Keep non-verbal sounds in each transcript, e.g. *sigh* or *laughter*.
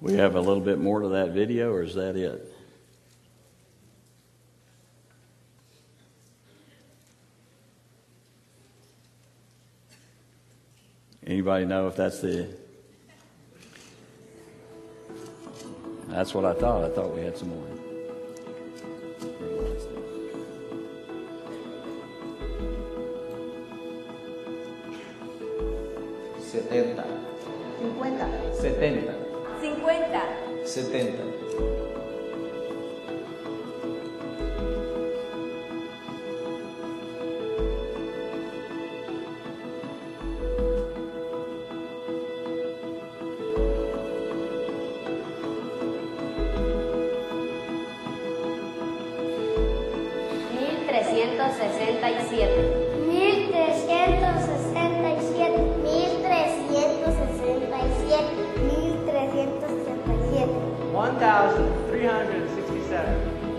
We have a little bit more to that video, or is that it? Anybody know if that's the. That's what I thought. I thought we had some more. Setenta. 50, Setenta. 50, 1367.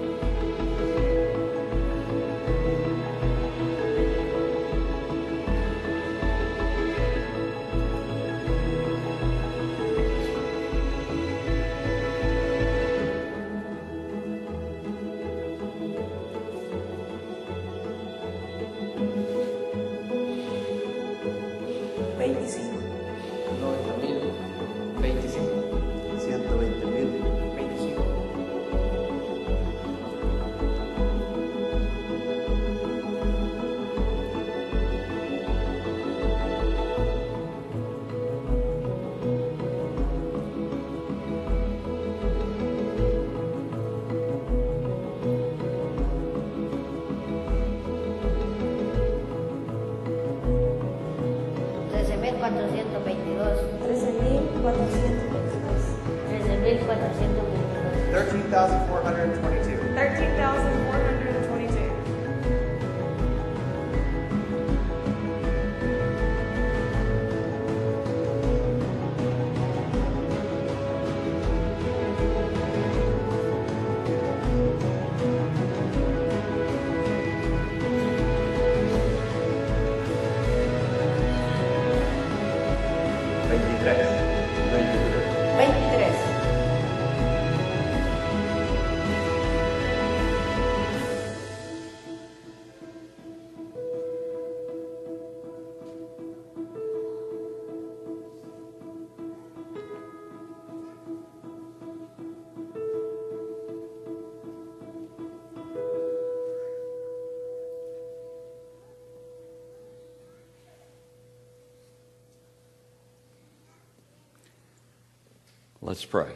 Let's pray.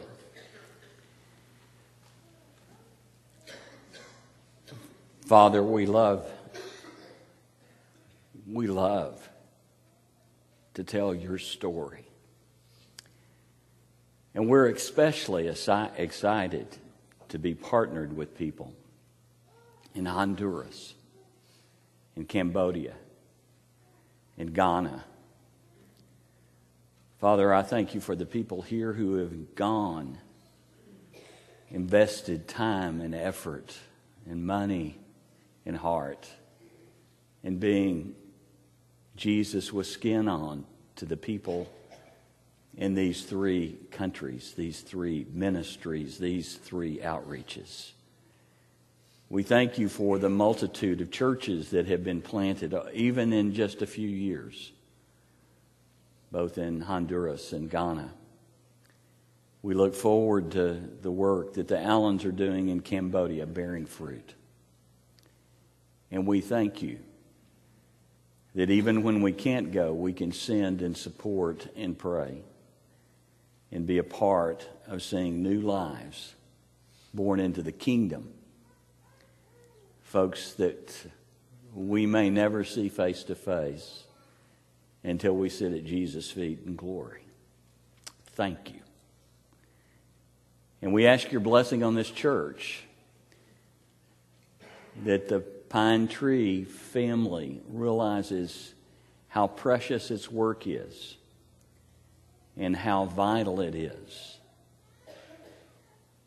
Father, we love, we love to tell your story. And we're especially exci- excited to be partnered with people in Honduras, in Cambodia, in Ghana. Father, I thank you for the people here who have gone, invested time and effort and money and heart in being Jesus with skin on to the people in these three countries, these three ministries, these three outreaches. We thank you for the multitude of churches that have been planted, uh, even in just a few years both in Honduras and Ghana. We look forward to the work that the Allens are doing in Cambodia, bearing fruit. And we thank you that even when we can't go, we can send and support and pray and be a part of seeing new lives born into the kingdom. Folks that we may never see face to face until we sit at Jesus' feet in glory. Thank you. And we ask your blessing on this church that the Pine Tree family realizes how precious its work is and how vital it is,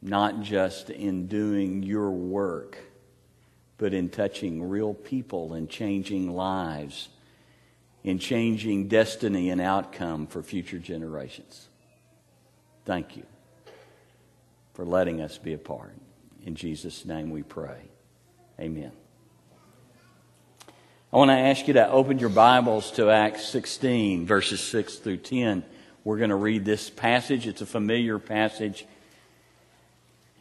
not just in doing your work, but in touching real people and changing lives in changing destiny and outcome for future generations. Thank you. for letting us be a part. In Jesus' name we pray. Amen. I want to ask you to open your Bibles to Acts 16, verses 6 through 10. We're going to read this passage. It's a familiar passage.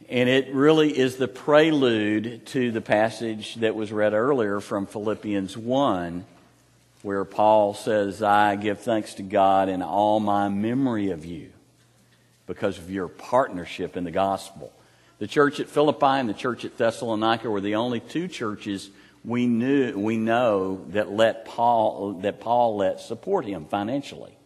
And it really is the prelude to the passage that was read earlier from Philippians 1, where Paul says, I give thanks to God in all my memory of you because of your partnership in the gospel. The church at Philippi and the church at Thessalonica were the only two churches we knew we know that let Paul that Paul let support him financially.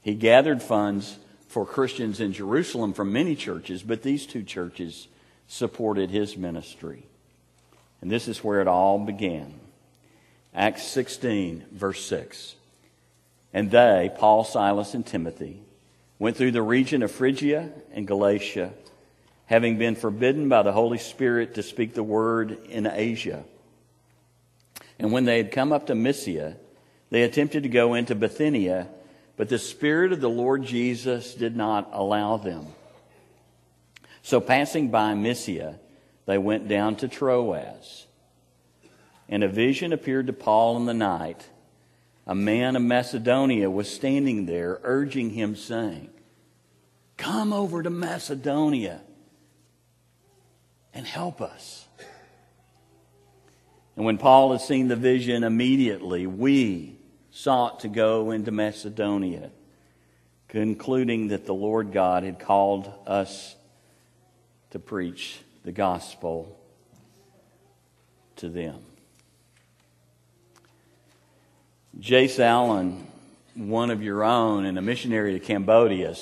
He gathered funds for Christians in Jerusalem from many churches, but these two churches supported his ministry. And this is where it all began. Acts 16, verse 6. And they, Paul, Silas, and Timothy, went through the region of Phrygia and Galatia, having been forbidden by the Holy Spirit to speak the word in Asia. And when they had come up to Mysia, they attempted to go into Bithynia, but the Spirit of the Lord Jesus did not allow them. So passing by Mysia, they went down to Troas. And a vision appeared to Paul in the night. A man of Macedonia was standing there, urging him, saying, Come over to Macedonia and help us. And when Paul had seen the vision, immediately we sought to go into Macedonia, concluding that the Lord God had called us to preach the gospel to them. Jace Allen, one of your own and a missionary to Cambodia,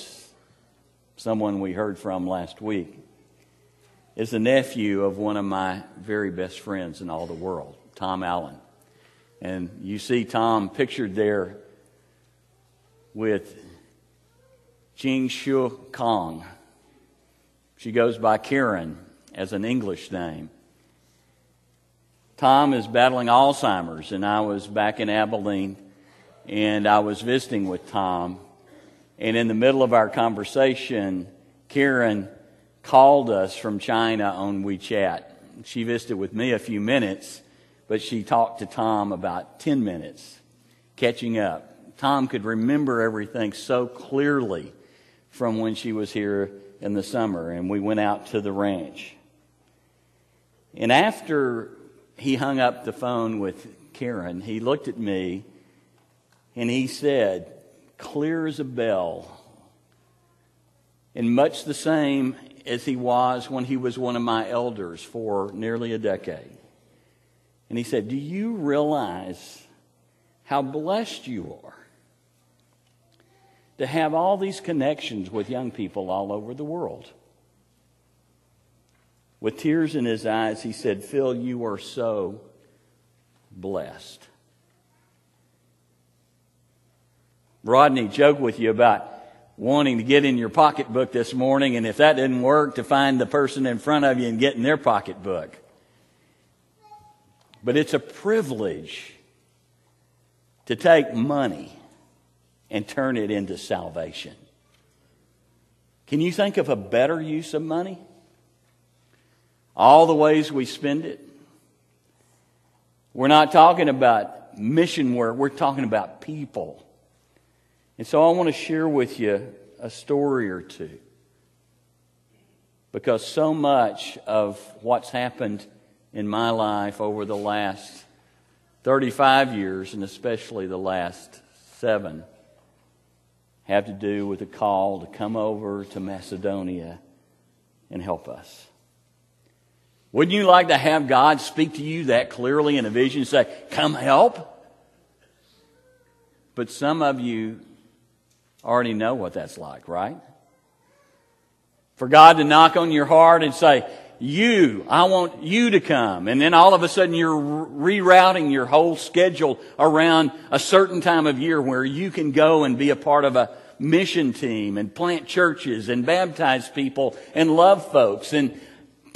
someone we heard from last week, is the nephew of one of my very best friends in all the world, Tom Allen. And you see Tom pictured there with Jing Shu Kong. She goes by Karen as an English name. Tom is battling Alzheimer's, and I was back in Abilene and I was visiting with Tom. And in the middle of our conversation, Karen called us from China on WeChat. She visited with me a few minutes, but she talked to Tom about 10 minutes, catching up. Tom could remember everything so clearly from when she was here in the summer, and we went out to the ranch. And after he hung up the phone with Karen, he looked at me and he said, clear as a bell, and much the same as he was when he was one of my elders for nearly a decade. And he said, Do you realize how blessed you are to have all these connections with young people all over the world? With tears in his eyes, he said, Phil, you are so blessed. Rodney joked with you about wanting to get in your pocketbook this morning, and if that didn't work, to find the person in front of you and get in their pocketbook. But it's a privilege to take money and turn it into salvation. Can you think of a better use of money? All the ways we spend it. We're not talking about mission work, we're talking about people. And so I want to share with you a story or two. Because so much of what's happened in my life over the last 35 years, and especially the last seven, have to do with a call to come over to Macedonia and help us. Wouldn't you like to have God speak to you that clearly in a vision and say, Come help? But some of you already know what that's like, right? For God to knock on your heart and say, you, I want you to come. And then all of a sudden you're rerouting your whole schedule around a certain time of year where you can go and be a part of a mission team and plant churches and baptize people and love folks and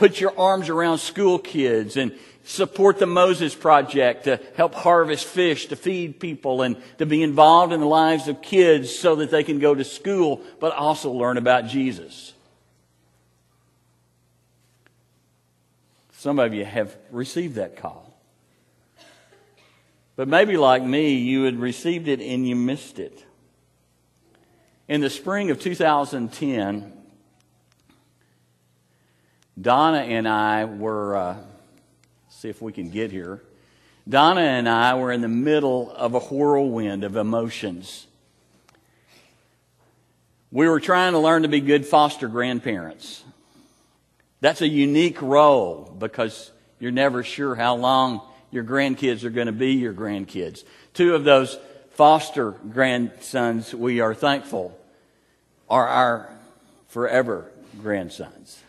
put your arms around school kids and support the Moses Project to help harvest fish, to feed people, and to be involved in the lives of kids so that they can go to school, but also learn about Jesus. Some of you have received that call. But maybe like me, you had received it and you missed it. In the spring of 2010, Donna and I were, uh, see if we can get here. Donna and I were in the middle of a whirlwind of emotions. We were trying to learn to be good foster grandparents. That's a unique role because you're never sure how long your grandkids are going to be your grandkids. Two of those foster grandsons, we are thankful, are our forever grandsons.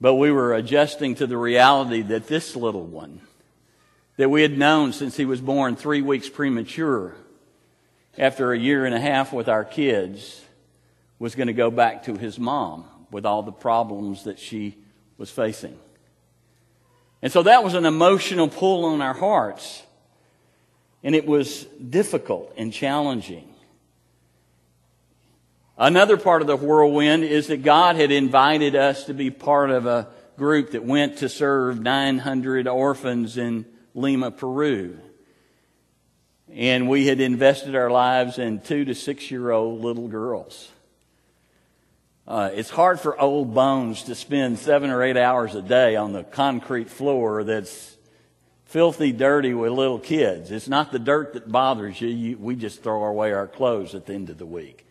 But we were adjusting to the reality that this little one, that we had known since he was born three weeks premature, after a year and a half with our kids, was going to go back to his mom with all the problems that she was facing. And so that was an emotional pull on our hearts. And it was difficult and challenging. Another part of the whirlwind is that God had invited us to be part of a group that went to serve 900 orphans in Lima, Peru. And we had invested our lives in two to six year old little girls. Uh, it's hard for old bones to spend seven or eight hours a day on the concrete floor that's filthy dirty with little kids. It's not the dirt that bothers you. you we just throw away our clothes at the end of the week.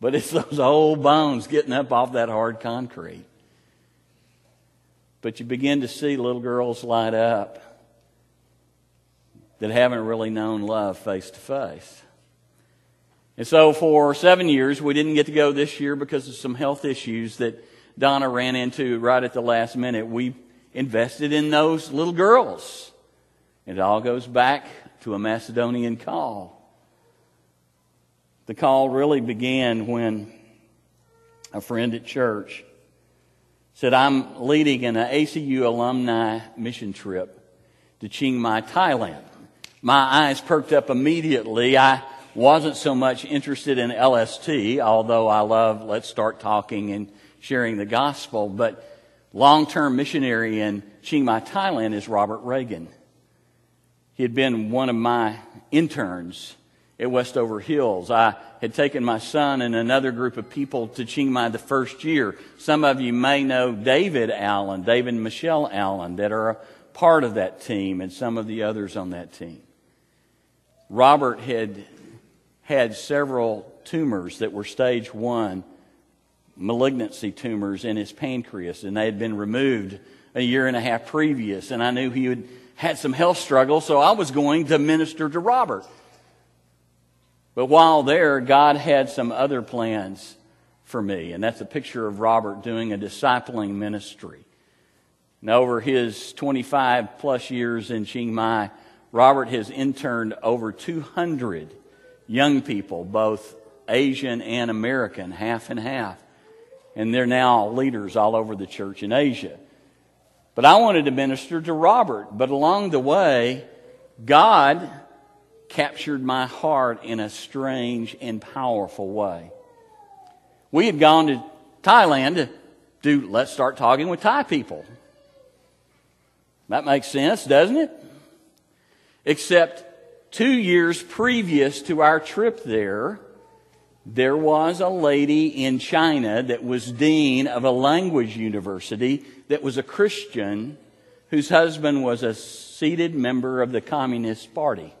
But it's those old bones getting up off that hard concrete. But you begin to see little girls light up that haven't really known love face to face. And so for seven years, we didn't get to go this year because of some health issues that Donna ran into right at the last minute. We invested in those little girls. And it all goes back to a Macedonian call. The call really began when a friend at church said, I'm leading an ACU alumni mission trip to Chiang Mai, Thailand. My eyes perked up immediately. I wasn't so much interested in LST, although I love Let's Start Talking and sharing the gospel. But long term missionary in Chiang Mai, Thailand is Robert Reagan. He had been one of my interns at Westover Hills. I had taken my son and another group of people to Chiang Mai the first year. Some of you may know David Allen, David and Michelle Allen, that are a part of that team, and some of the others on that team. Robert had had several tumors that were stage one malignancy tumors in his pancreas, and they had been removed a year and a half previous. And I knew he had had some health struggles, so I was going to minister to Robert. But while there, God had some other plans for me. And that's a picture of Robert doing a discipling ministry. And over his 25 plus years in Chiang Mai, Robert has interned over 200 young people, both Asian and American, half and half. And they're now leaders all over the church in Asia. But I wanted to minister to Robert. But along the way, God captured my heart in a strange and powerful way. We had gone to Thailand to do Let's Start Talking with Thai people. That makes sense, doesn't it? Except two years previous to our trip there, there was a lady in China that was dean of a language university that was a Christian whose husband was a seated member of the Communist Party.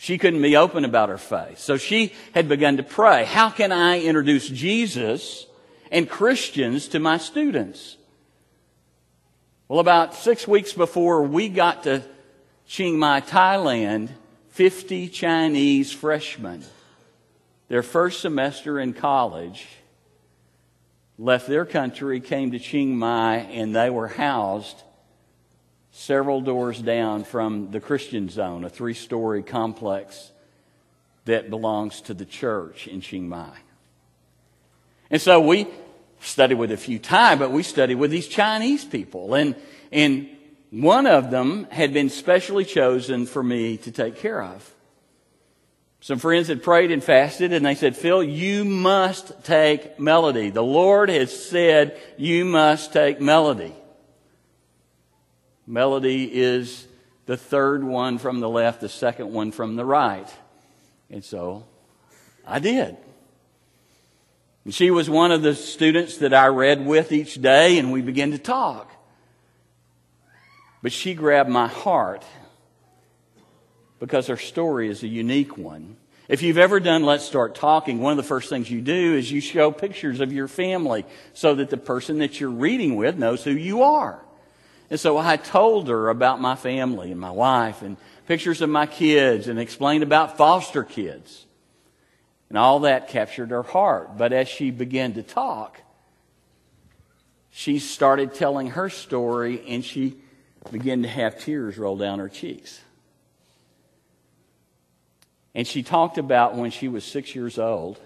She couldn't be open about her faith. So she had begun to pray, how can I introduce Jesus and Christians to my students? Well, about six weeks before we got to Chiang Mai, Thailand, 50 Chinese freshmen, their first semester in college, left their country, came to Chiang Mai, and they were housed several doors down from the Christian Zone, a three story complex that belongs to the church in Chiang Mai. And so we studied with a few Thai, but we studied with these Chinese people. And, and one of them had been specially chosen for me to take care of. Some friends had prayed and fasted, and they said, Phil, you must take melody. The Lord has said you must take melody. Melody is the third one from the left, the second one from the right. And so I did. And she was one of the students that I read with each day, and we began to talk. But she grabbed my heart because her story is a unique one. If you've ever done Let's Start Talking, one of the first things you do is you show pictures of your family so that the person that you're reading with knows who you are. And so I told her about my family and my wife and pictures of my kids and explained about foster kids. And all that captured her heart. But as she began to talk, she started telling her story and she began to have tears roll down her cheeks. And she talked about when she was six years old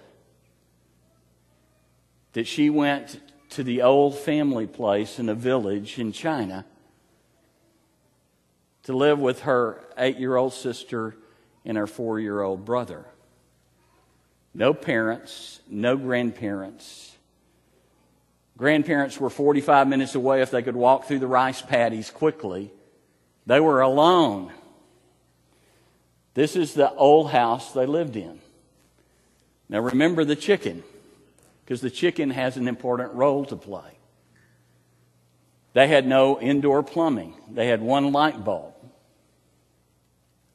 that she went to the old family place in a village in China to live with her eight year old sister and her four year old brother. No parents, no grandparents. Grandparents were 45 minutes away if they could walk through the rice paddies quickly. They were alone. This is the old house they lived in. Now remember the chicken, because the chicken has an important role to play. They had no indoor plumbing, they had one light bulb.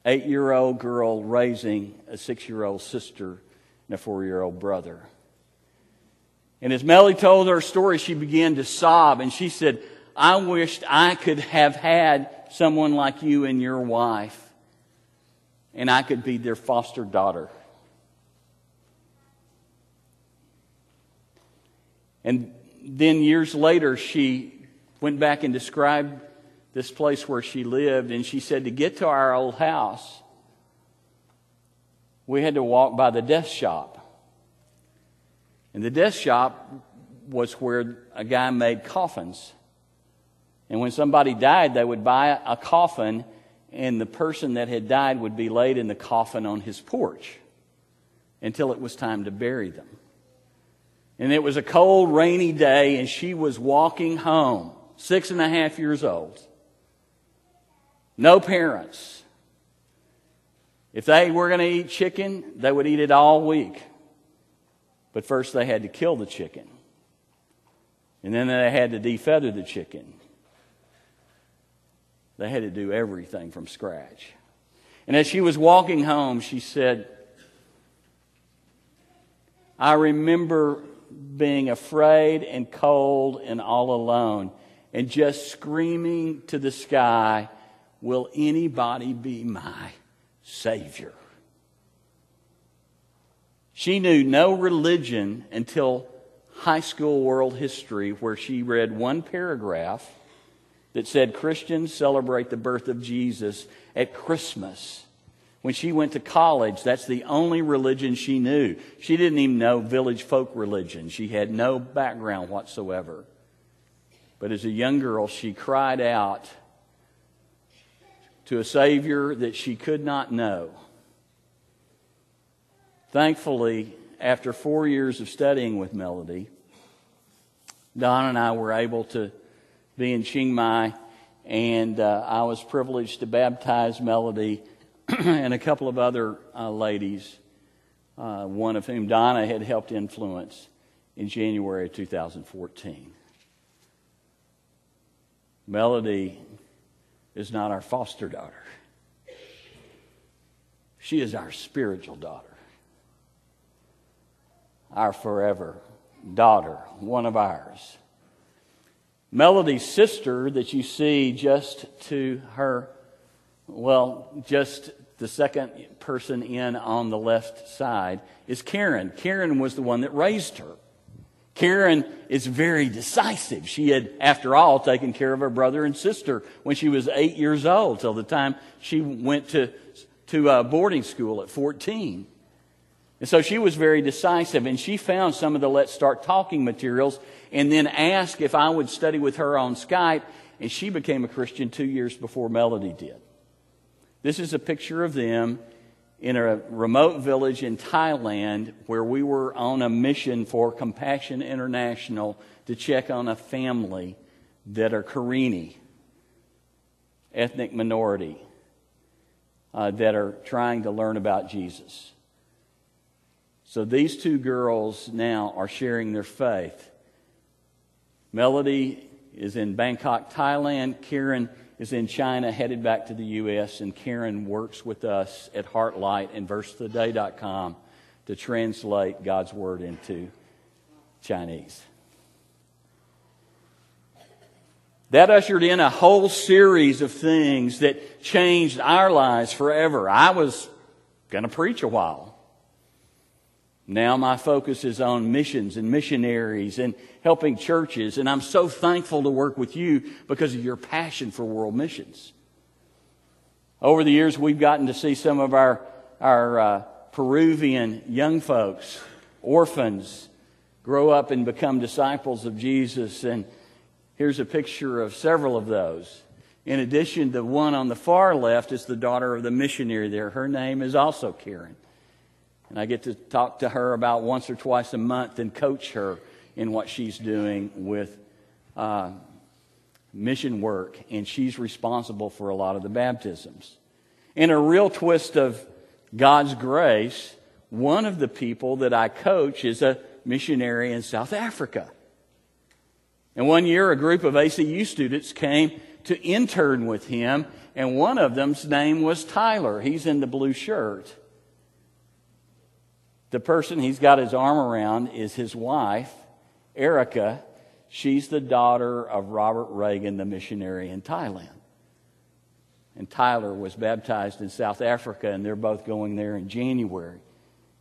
Eight year old girl raising a six year old sister and a four year old brother. And as Melody told her story, she began to sob and she said, I wished I could have had someone like you and your wife and I could be their foster daughter. And then years later, she went back and described this place where she lived, and she said to get to our old house, we had to walk by the death shop. And the death shop was where a guy made coffins. And when somebody died, they would buy a coffin and the person that had died would be laid in the coffin on his porch until it was time to bury them. And it was a cold, rainy day, and she was walking home, six and a half years old. No parents. If they were going to eat chicken, they would eat it all week. But first, they had to kill the chicken. And then they had to defeather the chicken. They had to do everything from scratch. And as she was walking home, she said, I remember being afraid and cold and all alone and just screaming to the sky, Will anybody be my Savior? She knew no religion until high school world history, where she read one paragraph that said Christians celebrate the birth of Jesus at Christmas. When she went to college, that's the only religion she knew. She didn't even know village folk religion. She had no background whatsoever. But as a young girl, she cried out to a Savior that she could not know. Thankfully, after four years of studying with Melody, Don and I were able to be in Chiang Mai, and uh, I was privileged to baptize Melody *clears throat* and a couple of other uh, ladies, uh, one of whom Donna had helped influence in January of 2014. Melody is not our foster daughter. She is our spiritual daughter, our forever daughter, one of ours. Melody's sister that you see just to her, well, just the second person in on the left side is Karen. Karen was the one that raised her. Karen is very decisive. She had, after all, taken care of her brother and sister when she was eight years old, till the time she went to, to uh, boarding school at 14. And so she was very decisive, and she found some of the Let's Start Talking materials and then asked if I would study with her on Skype, and she became a Christian two years before Melody did. This is a picture of them in a remote village in Thailand where we were on a mission for Compassion International to check on a family that are Karenni, ethnic minority, uh, that are trying to learn about Jesus. So these two girls now are sharing their faith. Melody is in Bangkok, Thailand. Karen is in China, headed back to the U.S., and Karen works with us at Heartlight and VerseToday.com to translate God's Word into Chinese. That ushered in a whole series of things that changed our lives forever. I was going to preach a while. Now my focus is on missions and missionaries and helping churches, and I'm so thankful to work with you because of your passion for world missions. Over the years, we've gotten to see some of our, our uh, Peruvian young folks, orphans, grow up and become disciples of Jesus. And here's a picture of several of those. In addition, the one on the far left is the daughter of the missionary there. Her name is also Karen. And I get to talk to her about once or twice a month and coach her in what she's doing with uh, mission work. And she's responsible for a lot of the baptisms. In a real twist of God's grace, one of the people that I coach is a missionary in South Africa. And one year, a group of ACU students came to intern with him, and one of them's name was Tyler. He's in the blue shirt. The person he's got his arm around is his wife, Erica. She's the daughter of Robert Reagan, the missionary in Thailand. And Tyler was baptized in South Africa, and they're both going there in January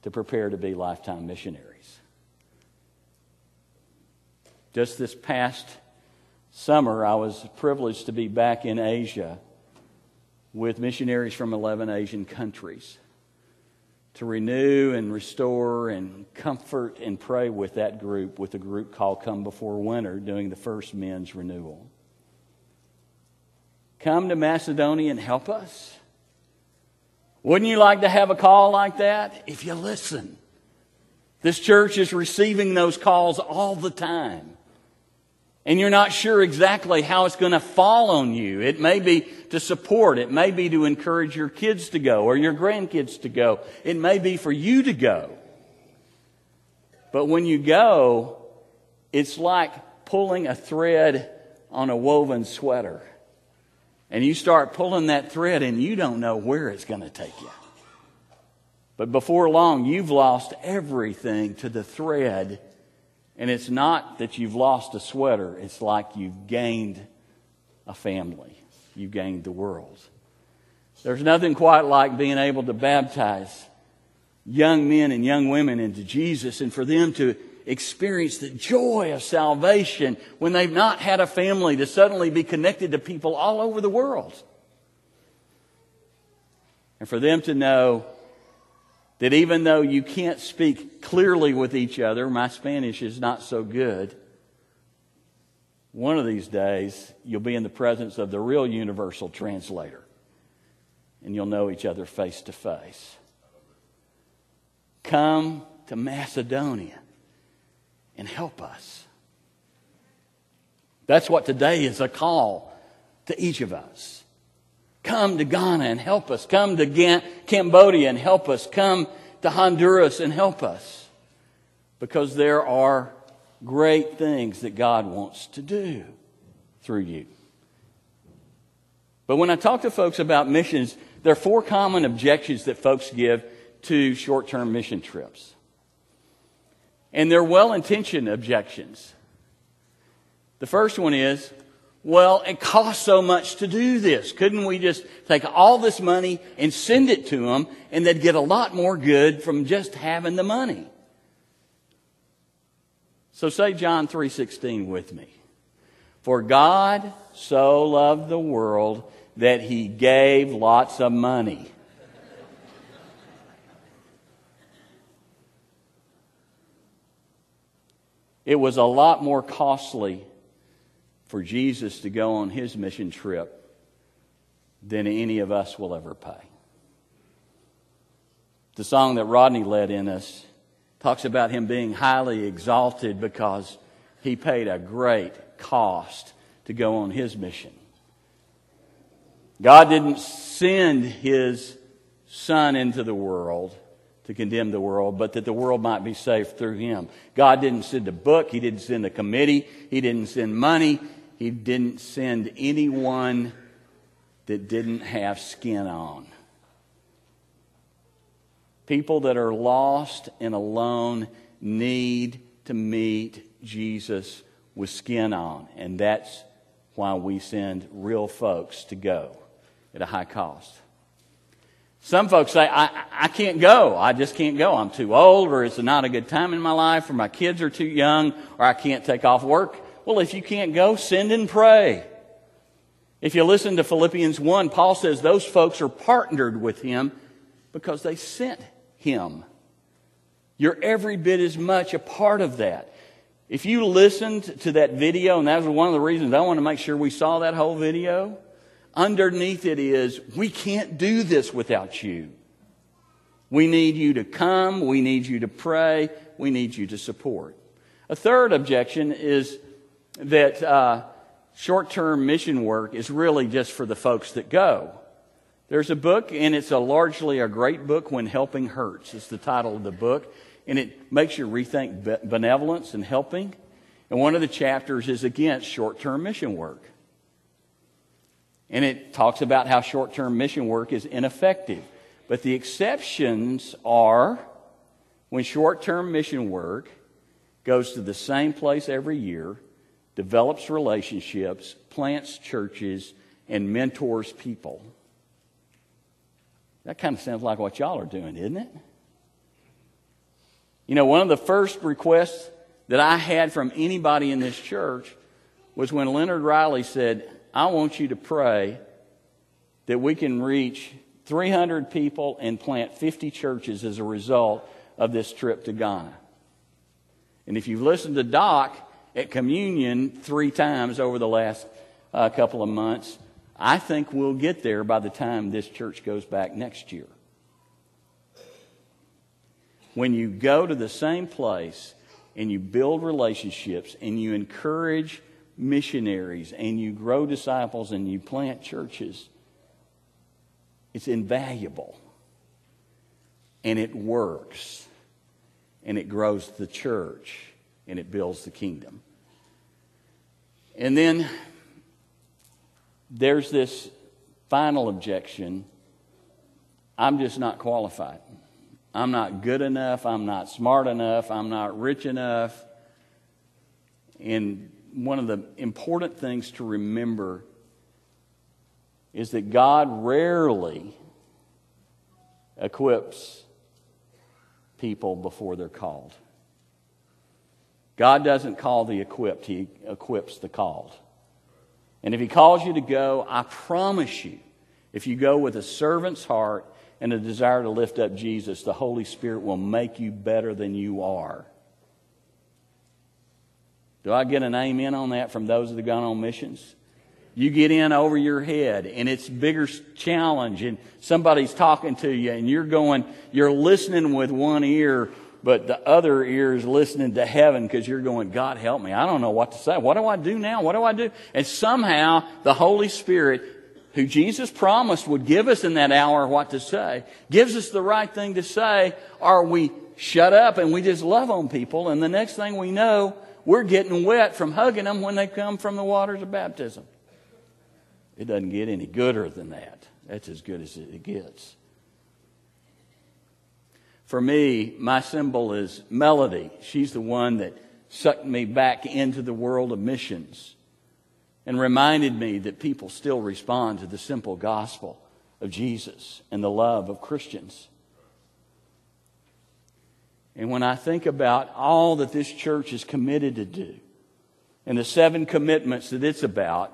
to prepare to be lifetime missionaries. Just this past summer, I was privileged to be back in Asia with missionaries from 11 Asian countries to renew and restore and comfort and pray with that group, with a group called Come Before Winter, doing the first men's renewal. Come to Macedonia and help us. Wouldn't you like to have a call like that? If you listen. This church is receiving those calls all the time and you're not sure exactly how it's going to fall on you. It may be to support. It may be to encourage your kids to go or your grandkids to go. It may be for you to go. But when you go, it's like pulling a thread on a woven sweater. And you start pulling that thread and you don't know where it's going to take you. But before long, you've lost everything to the thread and it's not that you've lost a sweater, it's like you've gained a family, you've gained the world. There's nothing quite like being able to baptize young men and young women into Jesus and for them to experience the joy of salvation when they've not had a family to suddenly be connected to people all over the world. And for them to know that even though you can't speak clearly with each other, my Spanish is not so good, one of these days you'll be in the presence of the real universal translator and you'll know each other face to face. Come to Macedonia and help us. That's what today is a call to each of us. Come to Ghana and help us. Come to Cambodia and help us. Come to Honduras and help us. Because there are great things that God wants to do through you. But when I talk to folks about missions, there are four common objections that folks give to short term mission trips. And they're well intentioned objections. The first one is well, it costs so much to do this. Couldn't we just take all this money and send it to them and they'd get a lot more good from just having the money? So say John 3:16 with me. For God so loved the world that he gave lots of money. It was a lot more costly for Jesus to go on his mission trip than any of us will ever pay. The song that Rodney led in us talks about him being highly exalted because he paid a great cost to go on his mission. God didn't send his son into the world to condemn the world, but that the world might be saved through him. God didn't send a book, he didn't send a committee, he didn't send money, he didn't send anyone that didn't have skin on. People that are lost and alone need to meet Jesus with skin on, and that's why we send real folks to go at a high cost. Some folks say, I, I can't go. I just can't go. I'm too old, or it's not a good time in my life, or my kids are too young, or I can't take off work. Well, if you can't go, send and pray. If you listen to Philippians 1, Paul says those folks are partnered with him because they sent him. You're every bit as much a part of that. If you listened to that video, and that was one of the reasons I want to make sure we saw that whole video, underneath it is, we can't do this without you. We need you to come. We need you to pray. We need you to support. A third objection is that uh, short term mission work is really just for the folks that go. There's a book, and it's a largely a great book, When Helping Hurts. It's the title of the book, and it makes you rethink benevolence and helping. And one of the chapters is against short term mission work. And it talks about how short term mission work is ineffective. But the exceptions are when short term mission work goes to the same place every year, develops relationships, plants churches, and mentors people. That kind of sounds like what y'all are doing, isn't it? You know, one of the first requests that I had from anybody in this church was when Leonard Riley said, I want you to pray that we can reach 300 people and plant 50 churches as a result of this trip to Ghana. And if you've listened to Doc at communion three times over the last uh, couple of months, I think we'll get there by the time this church goes back next year. When you go to the same place and you build relationships and you encourage missionaries and you grow disciples and you plant churches, it's invaluable. And it works. And it grows the church and it builds the kingdom. And then there's this final objection I'm just not qualified. I'm not good enough. I'm not smart enough. I'm not rich enough. And one of the important things to remember is that God rarely equips people before they're called. God doesn't call the equipped, He equips the called. And if He calls you to go, I promise you, if you go with a servant's heart and a desire to lift up Jesus, the Holy Spirit will make you better than you are. Do I get an amen on that from those that have gone on missions? You get in over your head and it's bigger challenge and somebody's talking to you and you're going, you're listening with one ear, but the other ear is listening to heaven because you're going, God help me. I don't know what to say. What do I do now? What do I do? And somehow the Holy Spirit who Jesus promised would give us in that hour what to say, gives us the right thing to say, or we shut up and we just love on people, and the next thing we know, we're getting wet from hugging them when they come from the waters of baptism. It doesn't get any gooder than that. That's as good as it gets. For me, my symbol is Melody. She's the one that sucked me back into the world of missions and reminded me that people still respond to the simple gospel of Jesus and the love of Christians. And when I think about all that this church is committed to do and the seven commitments that it's about,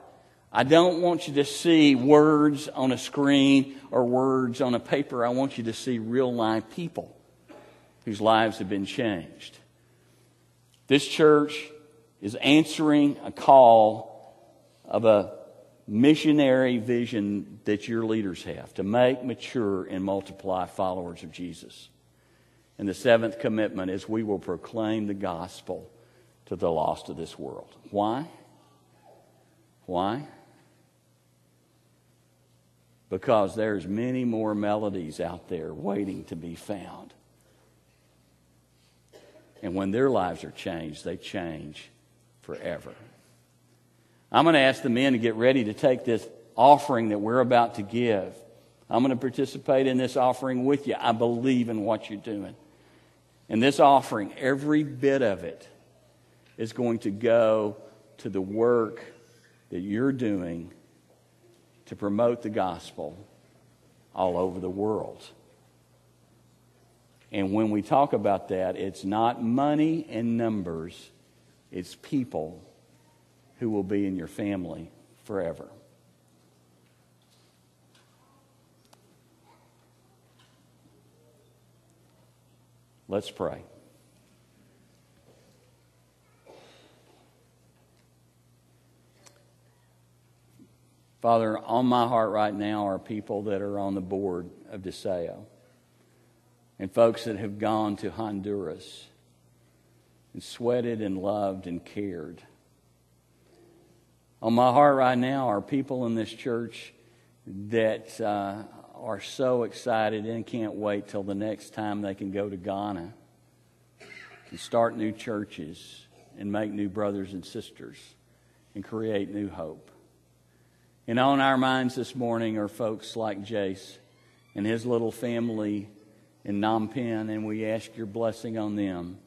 I don't want you to see words on a screen or words on a paper. I want you to see real live people whose lives have been changed. This church is answering a call of a missionary vision that your leaders have to make, mature, and multiply followers of Jesus. And the seventh commitment is we will proclaim the gospel to the lost of this world. Why? Why? Because there's many more melodies out there waiting to be found. And when their lives are changed, they change forever. I'm going to ask the men to get ready to take this offering that we're about to give. I'm going to participate in this offering with you. I believe in what you're doing. And this offering, every bit of it, is going to go to the work that you're doing to promote the gospel all over the world. And when we talk about that, it's not money and numbers, it's people who will be in your family forever. Let's pray. Father, on my heart right now are people that are on the board of DeSeo and folks that have gone to Honduras and sweated and loved and cared. On my heart right now are people in this church that uh, are so excited and can't wait till the next time they can go to Ghana and start new churches and make new brothers and sisters and create new hope. And on our minds this morning are folks like Jace and his little family in Phnom Penh, and we ask your blessing on them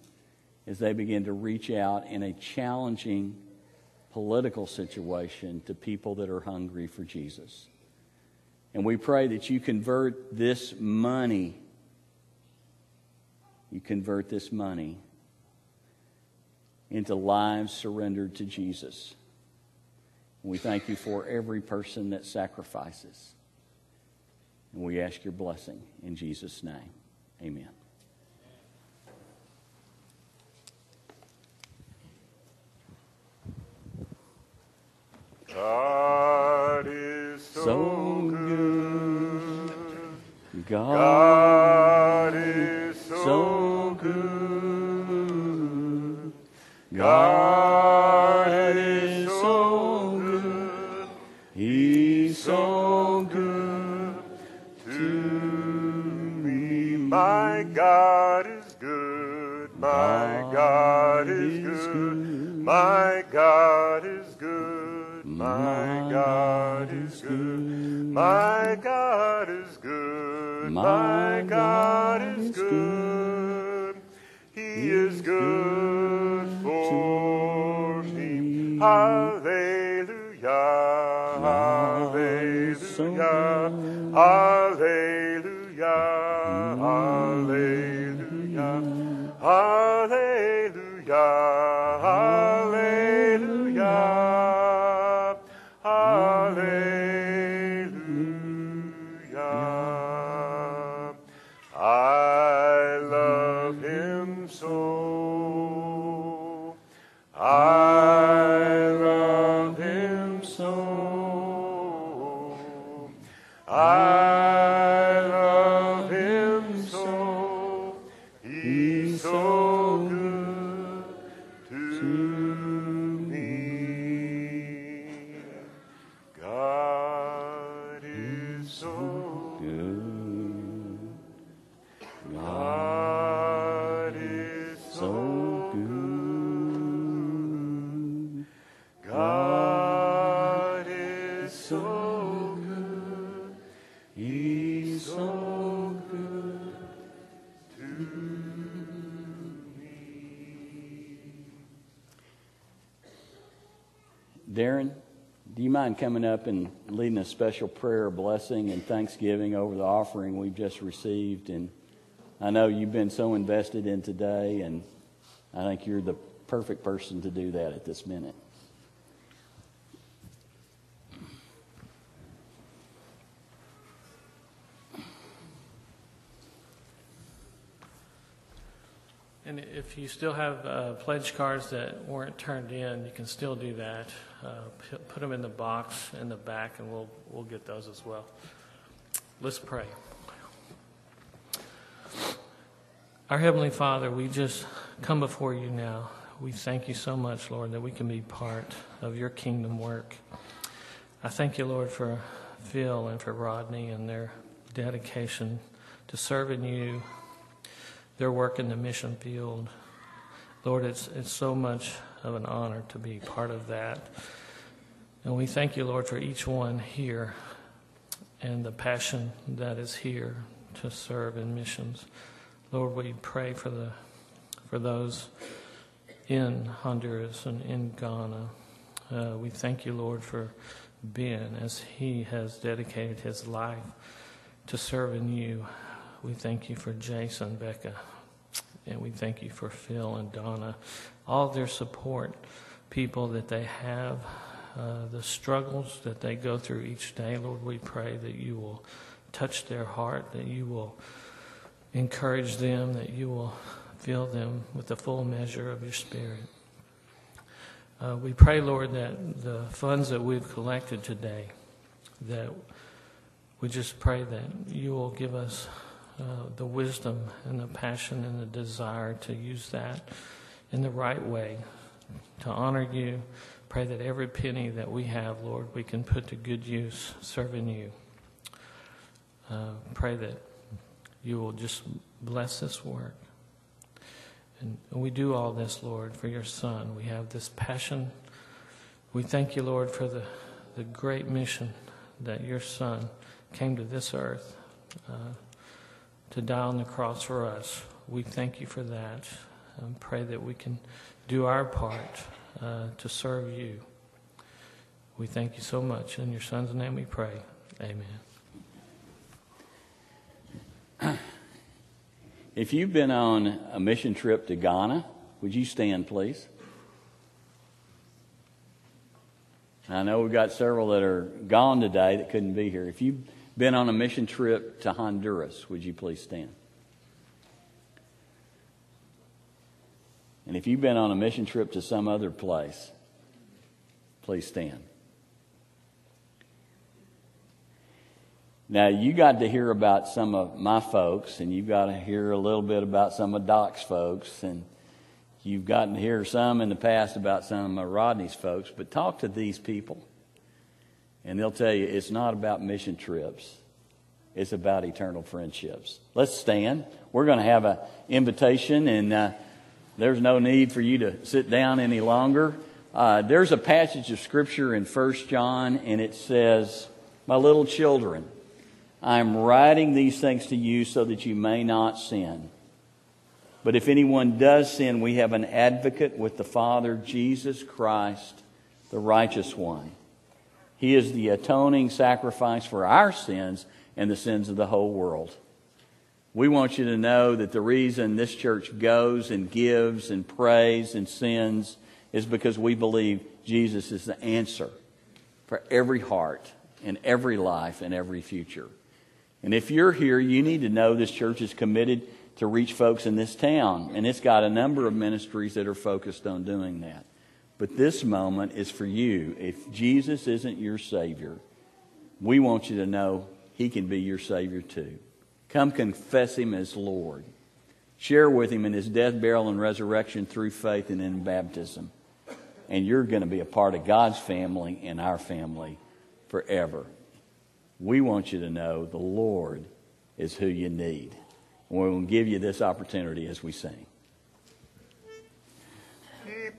as they begin to reach out in a challenging political situation to people that are hungry for Jesus. And we pray that you convert this money, you convert this money into lives surrendered to Jesus. We thank you for every person that sacrifices. And we ask your blessing in Jesus' name. Amen. God is so, So good. God, God is so, good. God My God is good. My God is good. My God is good. My God is good. He is good for me. Hallelujah. Hallelujah. Hallelujah. Darren, do you mind coming up and leading a special prayer, blessing, and thanksgiving over the offering we've just received? And I know you've been so invested in today, and I think you're the perfect person to do that at this minute. And if you still have uh, pledge cards that weren't turned in, you can still do that. Uh, p- put them in the box in the back, and we'll we'll get those as well. Let's pray. Our Heavenly Father, we just come before you now. We thank you so much, Lord, that we can be part of your kingdom work. I thank you, Lord, for Phil and for Rodney and their dedication to serving you, their work in the mission field. Lord, it's, it's so much of an honor to be part of that. And we thank you, Lord, for each one here and the passion that is here to serve in missions. Lord, we pray for the for those in Honduras and in Ghana. Uh, we thank you, Lord, for Ben as he has dedicated his life to serving you. We thank you for Jason, Becca, and we thank you for Phil and Donna, all their support, people that they have, uh, the struggles that they go through each day. Lord, we pray that you will touch their heart, that you will encourage them, that you will fill them with the full measure of your Spirit. Uh, we pray, Lord, that the funds that we've collected today, that we just pray that you will give us uh, the wisdom and the passion and the desire to use that in the right way, to honor you. Pray that every penny that we have, Lord, we can put to good use serving you. Uh, pray that you will just bless this work. And we do all this, Lord, for your Son. We have this passion. We thank you, Lord, for the, the great mission that your Son came to this earth uh, to die on the cross for us. We thank you for that and pray that we can do our part uh, to serve you. We thank you so much. In your Son's name we pray. Amen. *clears throat* If you've been on a mission trip to Ghana, would you stand, please? I know we've got several that are gone today that couldn't be here. If you've been on a mission trip to Honduras, would you please stand? And if you've been on a mission trip to some other place, please stand. Now, you got to hear about some of my folks, and you've got to hear a little bit about some of Doc's folks, and you've gotten to hear some in the past about some of Rodney's folks, but talk to these people, and they'll tell you it's not about mission trips. It's about eternal friendships. Let's stand. We're going to have an invitation, and uh, there's no need for you to sit down any longer. Uh, there's a passage of Scripture in First John, and it says, My little children, I'm writing these things to you so that you may not sin. But if anyone does sin, we have an advocate with the Father, Jesus Christ, the righteous one. He is the atoning sacrifice for our sins and the sins of the whole world. We want you to know that the reason this church goes and gives and prays and sins is because we believe Jesus is the answer for every heart and every life and every future. And if you're here, you need to know this church is committed to reach folks in this town. And it's got a number of ministries that are focused on doing that. But this moment is for you. If Jesus isn't your Savior, we want you to know He can be your Savior too. Come confess Him as Lord. Share with Him in His death, burial, and resurrection through faith and in baptism. And you're going to be a part of God's family and our family forever. We want you to know the Lord is who you need. And we will give you this opportunity as we sing.